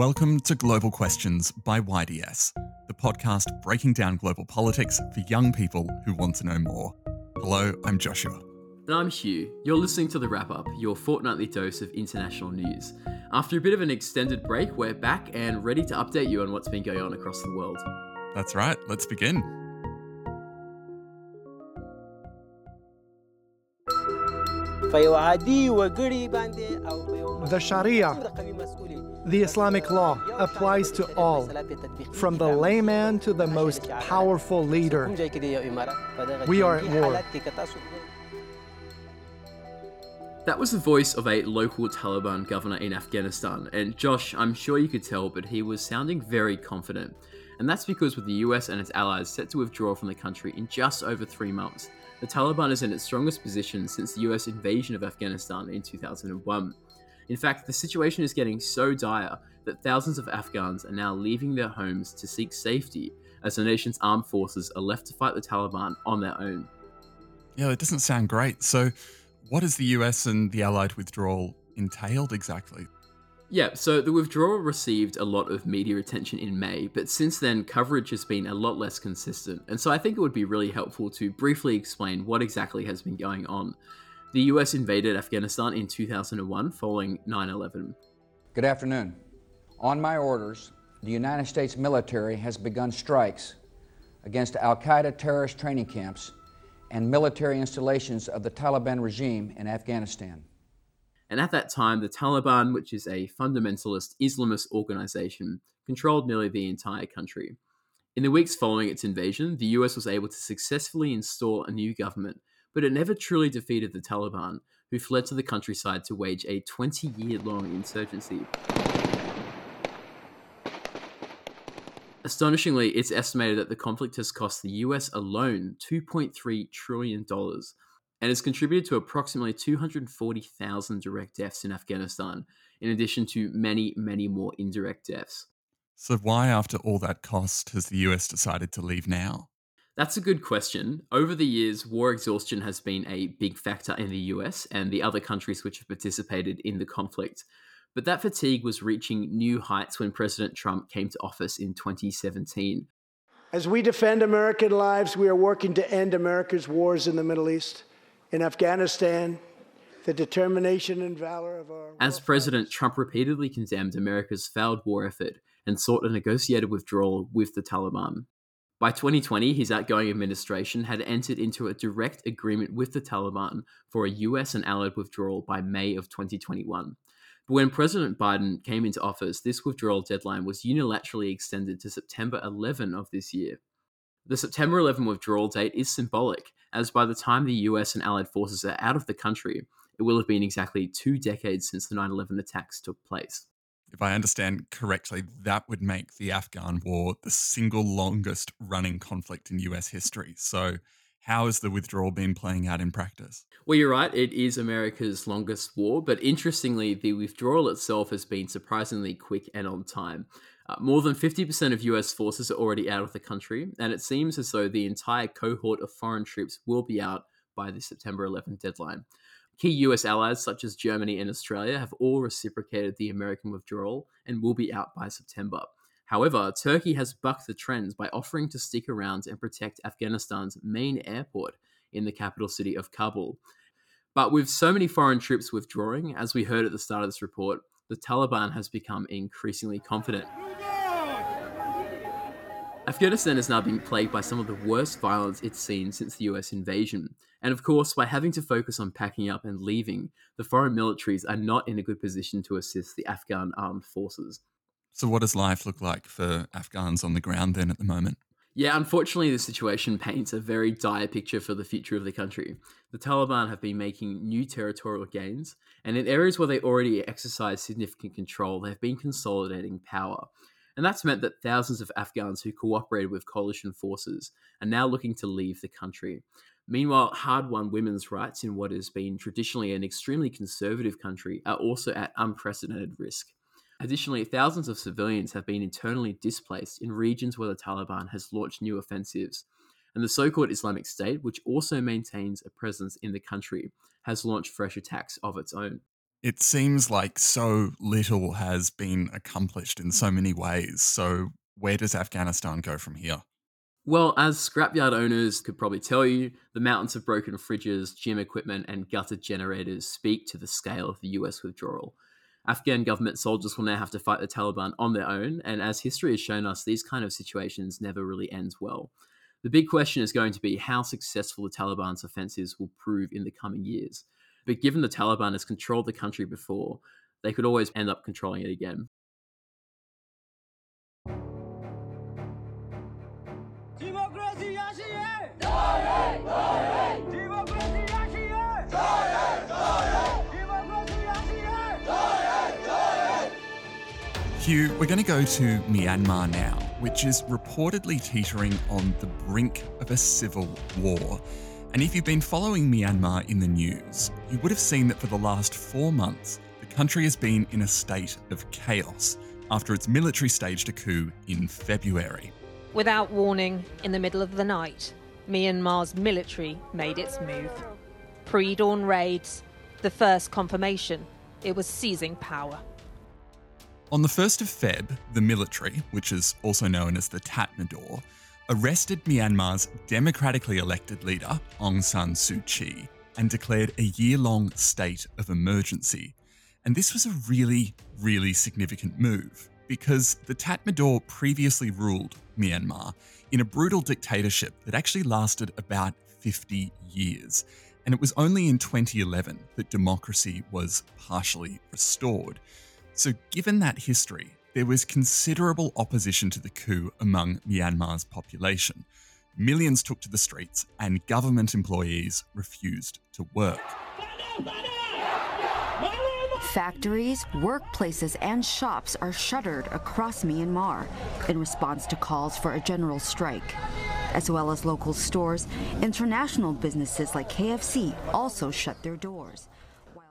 Welcome to Global Questions by YDS, the podcast breaking down global politics for young people who want to know more. Hello, I'm Joshua. And I'm Hugh. You're listening to The Wrap Up, your fortnightly dose of international news. After a bit of an extended break, we're back and ready to update you on what's been going on across the world. That's right, let's begin. The Sharia, the Islamic law, applies to all, from the layman to the most powerful leader. We are at war. That was the voice of a local Taliban governor in Afghanistan, and Josh, I'm sure you could tell, but he was sounding very confident. And that's because with the US and its allies set to withdraw from the country in just over three months, the Taliban is in its strongest position since the US invasion of Afghanistan in 2001. In fact, the situation is getting so dire that thousands of Afghans are now leaving their homes to seek safety as the nation's armed forces are left to fight the Taliban on their own. Yeah, it doesn't sound great. So, what has the US and the Allied withdrawal entailed exactly? Yeah, so the withdrawal received a lot of media attention in May, but since then, coverage has been a lot less consistent. And so I think it would be really helpful to briefly explain what exactly has been going on. The US invaded Afghanistan in 2001 following 9 11. Good afternoon. On my orders, the United States military has begun strikes against Al Qaeda terrorist training camps and military installations of the Taliban regime in Afghanistan. And at that time, the Taliban, which is a fundamentalist Islamist organization, controlled nearly the entire country. In the weeks following its invasion, the US was able to successfully install a new government, but it never truly defeated the Taliban, who fled to the countryside to wage a 20 year long insurgency. Astonishingly, it's estimated that the conflict has cost the US alone $2.3 trillion and has contributed to approximately 240,000 direct deaths in Afghanistan, in addition to many, many more indirect deaths. So, why, after all that cost, has the US decided to leave now? That's a good question. Over the years, war exhaustion has been a big factor in the US and the other countries which have participated in the conflict. But that fatigue was reaching new heights when President Trump came to office in 2017. As we defend American lives, we are working to end America's wars in the Middle East in Afghanistan, the determination and valor of our. As President Trump repeatedly condemned America's failed war effort and sought a negotiated withdrawal with the Taliban. By 2020, his outgoing administration had entered into a direct agreement with the Taliban for a US and allied withdrawal by May of 2021. But when President Biden came into office, this withdrawal deadline was unilaterally extended to September 11 of this year. The September 11 withdrawal date is symbolic, as by the time the US and Allied forces are out of the country, it will have been exactly two decades since the 9 11 attacks took place. If I understand correctly, that would make the Afghan war the single longest running conflict in US history. So, how has the withdrawal been playing out in practice? Well, you're right. It is America's longest war, but interestingly, the withdrawal itself has been surprisingly quick and on time. Uh, more than 50% of US forces are already out of the country, and it seems as though the entire cohort of foreign troops will be out by the September 11 deadline. Key US allies such as Germany and Australia have all reciprocated the American withdrawal and will be out by September. However, Turkey has bucked the trends by offering to stick around and protect Afghanistan's main airport in the capital city of Kabul. But with so many foreign troops withdrawing, as we heard at the start of this report, the Taliban has become increasingly confident. Afghanistan is now being plagued by some of the worst violence it's seen since the US invasion. And of course, by having to focus on packing up and leaving, the foreign militaries are not in a good position to assist the Afghan armed forces. So, what does life look like for Afghans on the ground then at the moment? Yeah, unfortunately, the situation paints a very dire picture for the future of the country. The Taliban have been making new territorial gains, and in areas where they already exercise significant control, they've been consolidating power. And that's meant that thousands of Afghans who cooperated with coalition forces are now looking to leave the country. Meanwhile, hard won women's rights in what has been traditionally an extremely conservative country are also at unprecedented risk. Additionally, thousands of civilians have been internally displaced in regions where the Taliban has launched new offensives. And the so called Islamic State, which also maintains a presence in the country, has launched fresh attacks of its own. It seems like so little has been accomplished in so many ways. So, where does Afghanistan go from here? Well, as scrapyard owners could probably tell you, the mountains of broken fridges, gym equipment, and gutted generators speak to the scale of the US withdrawal. Afghan government soldiers will now have to fight the Taliban on their own, and as history has shown us, these kind of situations never really ends well. The big question is going to be how successful the Taliban's offensives will prove in the coming years. But given the Taliban has controlled the country before, they could always end up controlling it again. Hugh, we're going to go to Myanmar now, which is reportedly teetering on the brink of a civil war. And if you've been following Myanmar in the news, you would have seen that for the last four months, the country has been in a state of chaos after its military staged a coup in February. Without warning, in the middle of the night, Myanmar's military made its move. Pre dawn raids, the first confirmation it was seizing power. On the 1st of Feb, the military, which is also known as the Tatmadaw, arrested Myanmar's democratically elected leader, Aung San Suu Kyi, and declared a year long state of emergency. And this was a really, really significant move because the Tatmadaw previously ruled Myanmar in a brutal dictatorship that actually lasted about 50 years. And it was only in 2011 that democracy was partially restored. So, given that history, there was considerable opposition to the coup among Myanmar's population. Millions took to the streets, and government employees refused to work. Factories, workplaces, and shops are shuttered across Myanmar in response to calls for a general strike. As well as local stores, international businesses like KFC also shut their doors.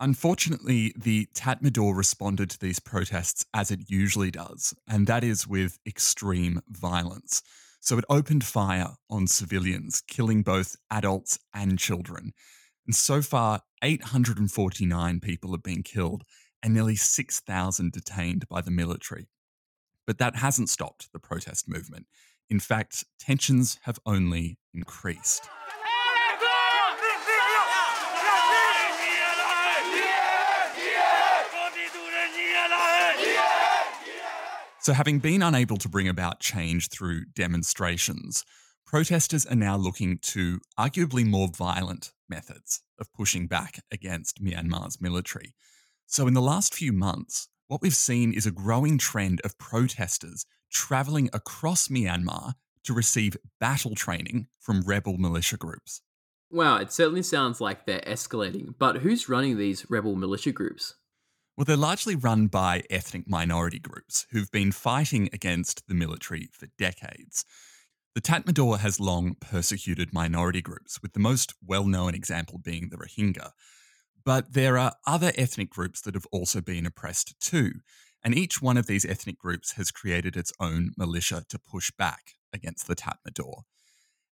Unfortunately, the Tatmadaw responded to these protests as it usually does, and that is with extreme violence. So it opened fire on civilians, killing both adults and children. And so far, 849 people have been killed and nearly 6,000 detained by the military. But that hasn't stopped the protest movement. In fact, tensions have only increased. So, having been unable to bring about change through demonstrations, protesters are now looking to arguably more violent methods of pushing back against Myanmar's military. So, in the last few months, what we've seen is a growing trend of protesters travelling across Myanmar to receive battle training from rebel militia groups. Wow, it certainly sounds like they're escalating, but who's running these rebel militia groups? Well, they're largely run by ethnic minority groups who've been fighting against the military for decades. The Tatmadaw has long persecuted minority groups, with the most well known example being the Rohingya. But there are other ethnic groups that have also been oppressed too, and each one of these ethnic groups has created its own militia to push back against the Tatmadaw.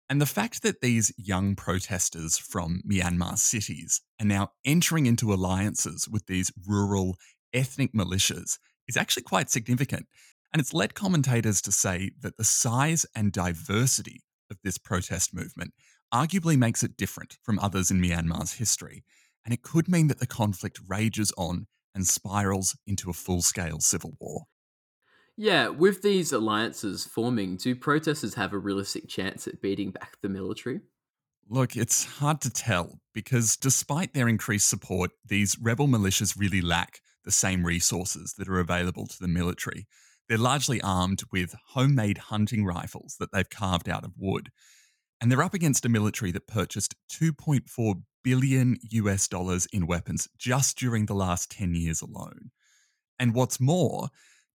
And the fact that these young protesters from Myanmar cities are now entering into alliances with these rural ethnic militias is actually quite significant. And it's led commentators to say that the size and diversity of this protest movement arguably makes it different from others in Myanmar's history. And it could mean that the conflict rages on and spirals into a full scale civil war. Yeah, with these alliances forming, do protesters have a realistic chance at beating back the military? Look, it's hard to tell because despite their increased support, these rebel militias really lack the same resources that are available to the military. They're largely armed with homemade hunting rifles that they've carved out of wood. And they're up against a military that purchased 2.4 billion US dollars in weapons just during the last 10 years alone. And what's more,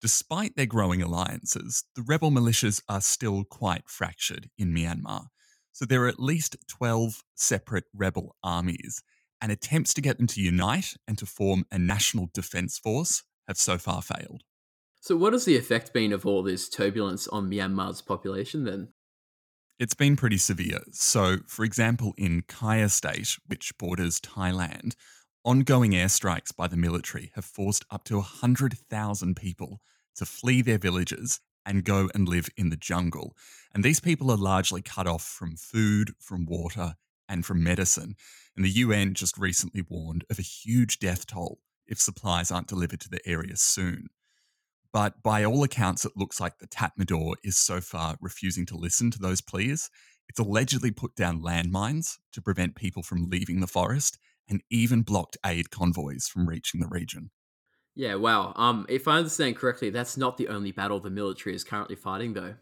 Despite their growing alliances, the rebel militias are still quite fractured in Myanmar. So there are at least 12 separate rebel armies, and attempts to get them to unite and to form a national defense force have so far failed. So, what has the effect been of all this turbulence on Myanmar's population then? It's been pretty severe. So, for example, in Kayah State, which borders Thailand, ongoing airstrikes by the military have forced up to 100,000 people to flee their villages and go and live in the jungle. And these people are largely cut off from food, from water, and from medicine. And the UN just recently warned of a huge death toll if supplies aren't delivered to the area soon. But by all accounts, it looks like the Tatmadaw is so far refusing to listen to those pleas. It's allegedly put down landmines to prevent people from leaving the forest and even blocked aid convoys from reaching the region. Yeah, wow. Um, if I understand correctly, that's not the only battle the military is currently fighting, though.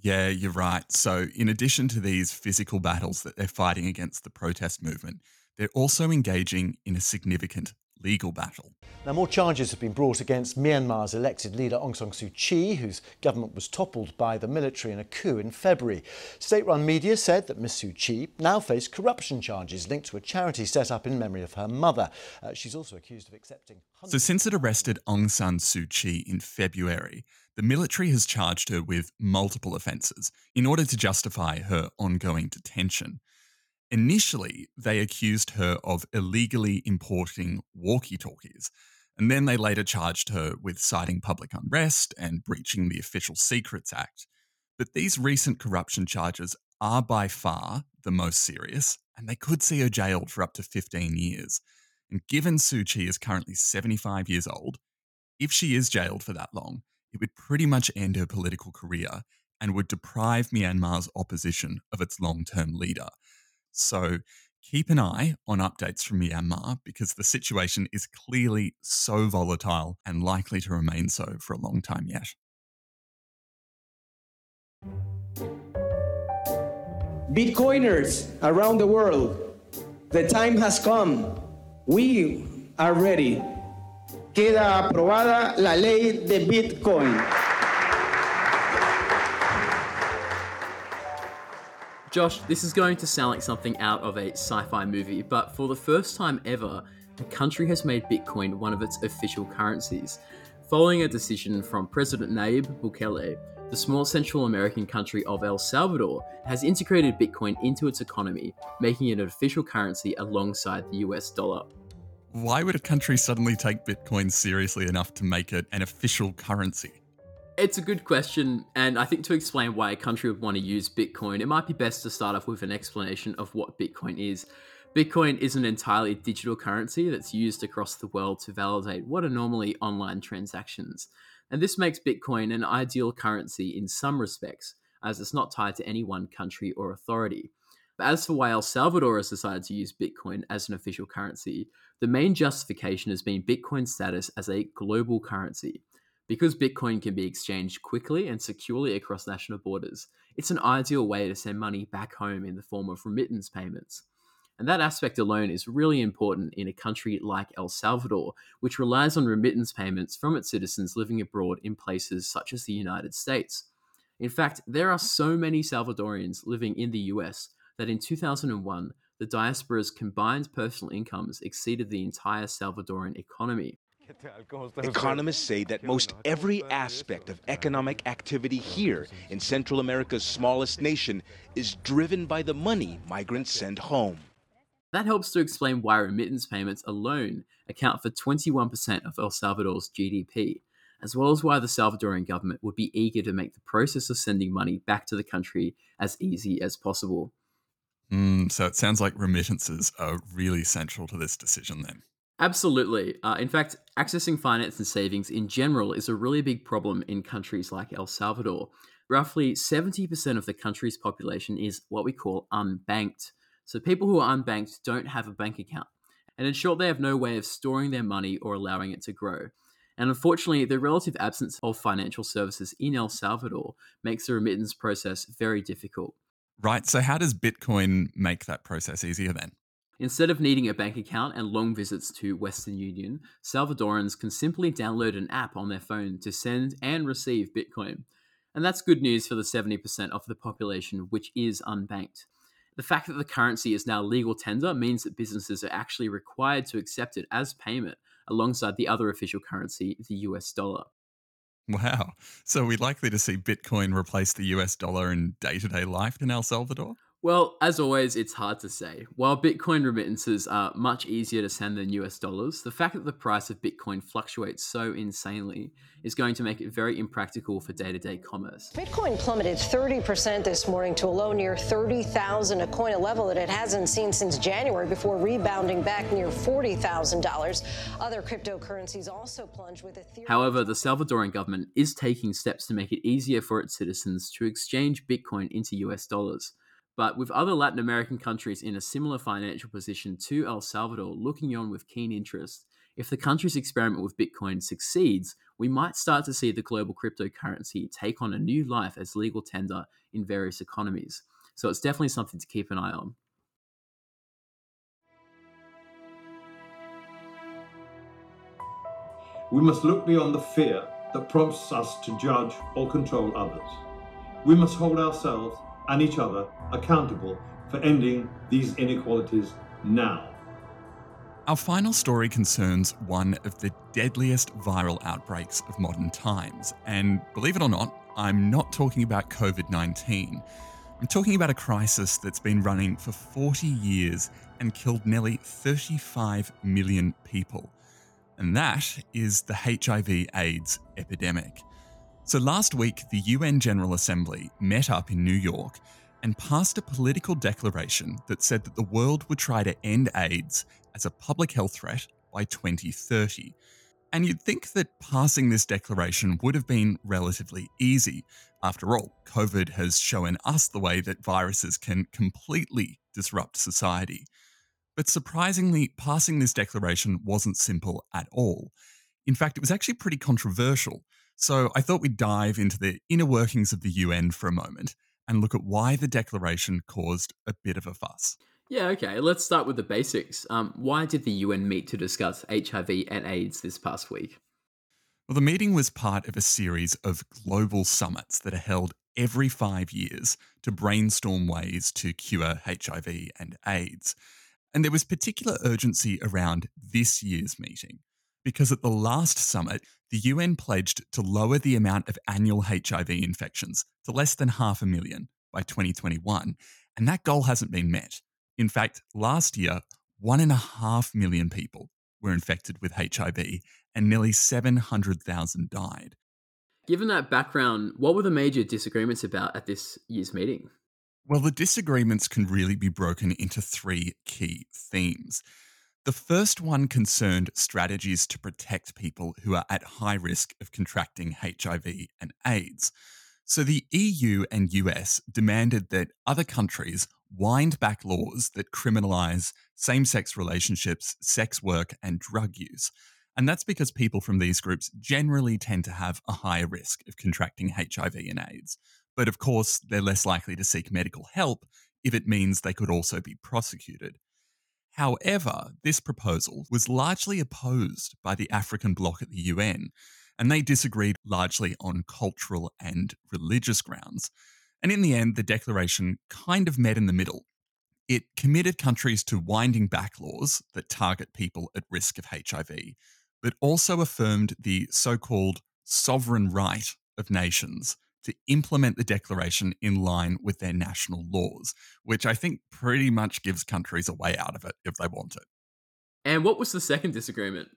Yeah, you're right. So, in addition to these physical battles that they're fighting against the protest movement, they're also engaging in a significant legal battle. Now, more charges have been brought against Myanmar's elected leader Aung San Suu Kyi, whose government was toppled by the military in a coup in February. State run media said that Ms Suu Kyi now faces corruption charges linked to a charity set up in memory of her mother. Uh, she's also accused of accepting. So, since it arrested Aung San Suu Kyi in February, the military has charged her with multiple offences in order to justify her ongoing detention. Initially, they accused her of illegally importing walkie talkies, and then they later charged her with citing public unrest and breaching the Official Secrets Act. But these recent corruption charges are by far the most serious, and they could see her jailed for up to 15 years. And given Suu Kyi is currently 75 years old, if she is jailed for that long, it would pretty much end her political career and would deprive Myanmar's opposition of its long term leader. So keep an eye on updates from Myanmar because the situation is clearly so volatile and likely to remain so for a long time yet. Bitcoiners around the world, the time has come. We are ready. Queda aprobada la ley de Bitcoin. Josh, this is going to sound like something out of a sci fi movie, but for the first time ever, a country has made Bitcoin one of its official currencies. Following a decision from President Nayib Bukele, the small Central American country of El Salvador has integrated Bitcoin into its economy, making it an official currency alongside the US dollar. Why would a country suddenly take Bitcoin seriously enough to make it an official currency? It's a good question, and I think to explain why a country would want to use Bitcoin, it might be best to start off with an explanation of what Bitcoin is. Bitcoin is an entirely digital currency that's used across the world to validate what are normally online transactions. And this makes Bitcoin an ideal currency in some respects, as it's not tied to any one country or authority. But as for why El Salvador has decided to use Bitcoin as an official currency, the main justification has been Bitcoin's status as a global currency. Because Bitcoin can be exchanged quickly and securely across national borders, it's an ideal way to send money back home in the form of remittance payments. And that aspect alone is really important in a country like El Salvador, which relies on remittance payments from its citizens living abroad in places such as the United States. In fact, there are so many Salvadorians living in the US that in 2001, the diaspora's combined personal incomes exceeded the entire Salvadoran economy. Economists say that most every aspect of economic activity here in Central America's smallest nation is driven by the money migrants send home. That helps to explain why remittance payments alone account for 21% of El Salvador's GDP, as well as why the Salvadoran government would be eager to make the process of sending money back to the country as easy as possible. Mm, so it sounds like remittances are really central to this decision then. Absolutely. Uh, in fact, accessing finance and savings in general is a really big problem in countries like El Salvador. Roughly 70% of the country's population is what we call unbanked. So people who are unbanked don't have a bank account. And in short, they have no way of storing their money or allowing it to grow. And unfortunately, the relative absence of financial services in El Salvador makes the remittance process very difficult. Right. So, how does Bitcoin make that process easier then? Instead of needing a bank account and long visits to Western Union, Salvadorans can simply download an app on their phone to send and receive Bitcoin. And that's good news for the 70% of the population which is unbanked. The fact that the currency is now legal tender means that businesses are actually required to accept it as payment alongside the other official currency, the US dollar. Wow. So are we likely to see Bitcoin replace the US dollar in day to day life in El Salvador? Well, as always, it's hard to say. While Bitcoin remittances are much easier to send than US dollars, the fact that the price of Bitcoin fluctuates so insanely is going to make it very impractical for day to day commerce. Bitcoin plummeted 30% this morning to a low near 30,000 a coin, a level that it hasn't seen since January before rebounding back near $40,000. Other cryptocurrencies also plunged with Ethereum. However, the Salvadoran government is taking steps to make it easier for its citizens to exchange Bitcoin into US dollars. But with other Latin American countries in a similar financial position to El Salvador looking on with keen interest, if the country's experiment with Bitcoin succeeds, we might start to see the global cryptocurrency take on a new life as legal tender in various economies. So it's definitely something to keep an eye on. We must look beyond the fear that prompts us to judge or control others. We must hold ourselves and each other accountable for ending these inequalities now. Our final story concerns one of the deadliest viral outbreaks of modern times. And believe it or not, I'm not talking about COVID 19. I'm talking about a crisis that's been running for 40 years and killed nearly 35 million people. And that is the HIV AIDS epidemic. So last week, the UN General Assembly met up in New York and passed a political declaration that said that the world would try to end AIDS as a public health threat by 2030. And you'd think that passing this declaration would have been relatively easy. After all, COVID has shown us the way that viruses can completely disrupt society. But surprisingly, passing this declaration wasn't simple at all. In fact, it was actually pretty controversial. So I thought we'd dive into the inner workings of the UN for a moment and look at why the declaration caused a bit of a fuss. Yeah, okay. Let's start with the basics. Um, why did the UN meet to discuss HIV and AIDS this past week? Well, the meeting was part of a series of global summits that are held every five years to brainstorm ways to cure HIV and AIDS. And there was particular urgency around this year's meeting because at the last summit, the UN pledged to lower the amount of annual HIV infections to less than half a million by 2021, and that goal hasn't been met. In fact, last year, one and a half million people were infected with HIV, and nearly 700,000 died. Given that background, what were the major disagreements about at this year's meeting? Well, the disagreements can really be broken into three key themes. The first one concerned strategies to protect people who are at high risk of contracting HIV and AIDS. So the EU and US demanded that other countries wind back laws that criminalize same sex relationships, sex work, and drug use. And that's because people from these groups generally tend to have a higher risk of contracting HIV and AIDS. But of course, they're less likely to seek medical help if it means they could also be prosecuted. However, this proposal was largely opposed by the African bloc at the UN, and they disagreed largely on cultural and religious grounds. And in the end, the declaration kind of met in the middle. It committed countries to winding back laws that target people at risk of HIV, but also affirmed the so called sovereign right of nations to implement the declaration in line with their national laws, which I think pretty much gives countries a way out of it if they want it. And what was the second disagreement?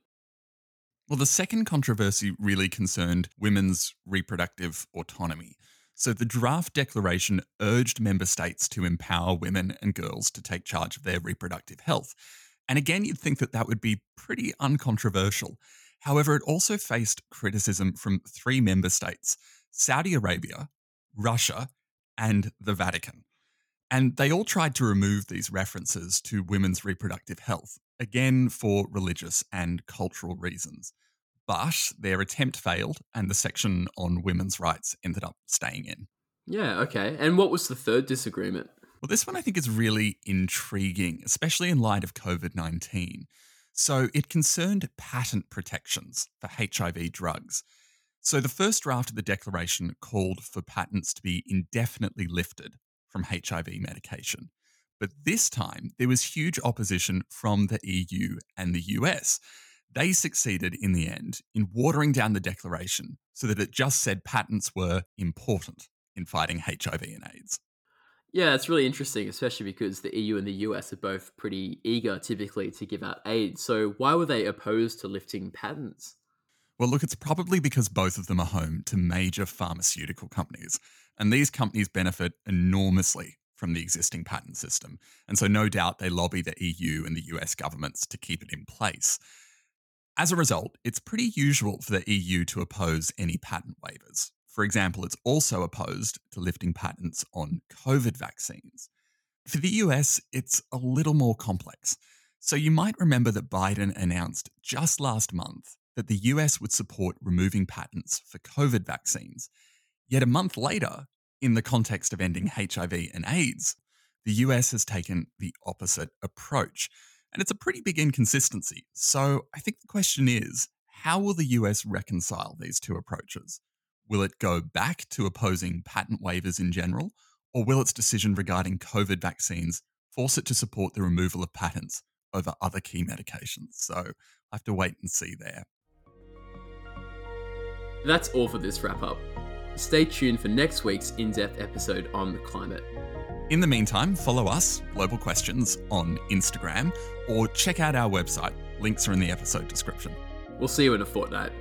Well, the second controversy really concerned women's reproductive autonomy. So the draft declaration urged member states to empower women and girls to take charge of their reproductive health. And again, you'd think that that would be pretty uncontroversial. However, it also faced criticism from three member states Saudi Arabia, Russia, and the Vatican. And they all tried to remove these references to women's reproductive health, again for religious and cultural reasons. But their attempt failed, and the section on women's rights ended up staying in. Yeah, okay. And what was the third disagreement? Well, this one I think is really intriguing, especially in light of COVID 19. So it concerned patent protections for HIV drugs. So, the first draft of the declaration called for patents to be indefinitely lifted from HIV medication. But this time, there was huge opposition from the EU and the US. They succeeded in the end in watering down the declaration so that it just said patents were important in fighting HIV and AIDS. Yeah, it's really interesting, especially because the EU and the US are both pretty eager typically to give out aid. So, why were they opposed to lifting patents? Well, look, it's probably because both of them are home to major pharmaceutical companies, and these companies benefit enormously from the existing patent system. And so, no doubt, they lobby the EU and the US governments to keep it in place. As a result, it's pretty usual for the EU to oppose any patent waivers. For example, it's also opposed to lifting patents on COVID vaccines. For the US, it's a little more complex. So you might remember that Biden announced just last month that the US would support removing patents for COVID vaccines. Yet a month later, in the context of ending HIV and AIDS, the US has taken the opposite approach. And it's a pretty big inconsistency. So I think the question is how will the US reconcile these two approaches? Will it go back to opposing patent waivers in general, or will its decision regarding COVID vaccines force it to support the removal of patents over other key medications? So I have to wait and see there. That's all for this wrap up. Stay tuned for next week's in depth episode on the climate. In the meantime, follow us, Global Questions, on Instagram or check out our website. Links are in the episode description. We'll see you in a fortnight.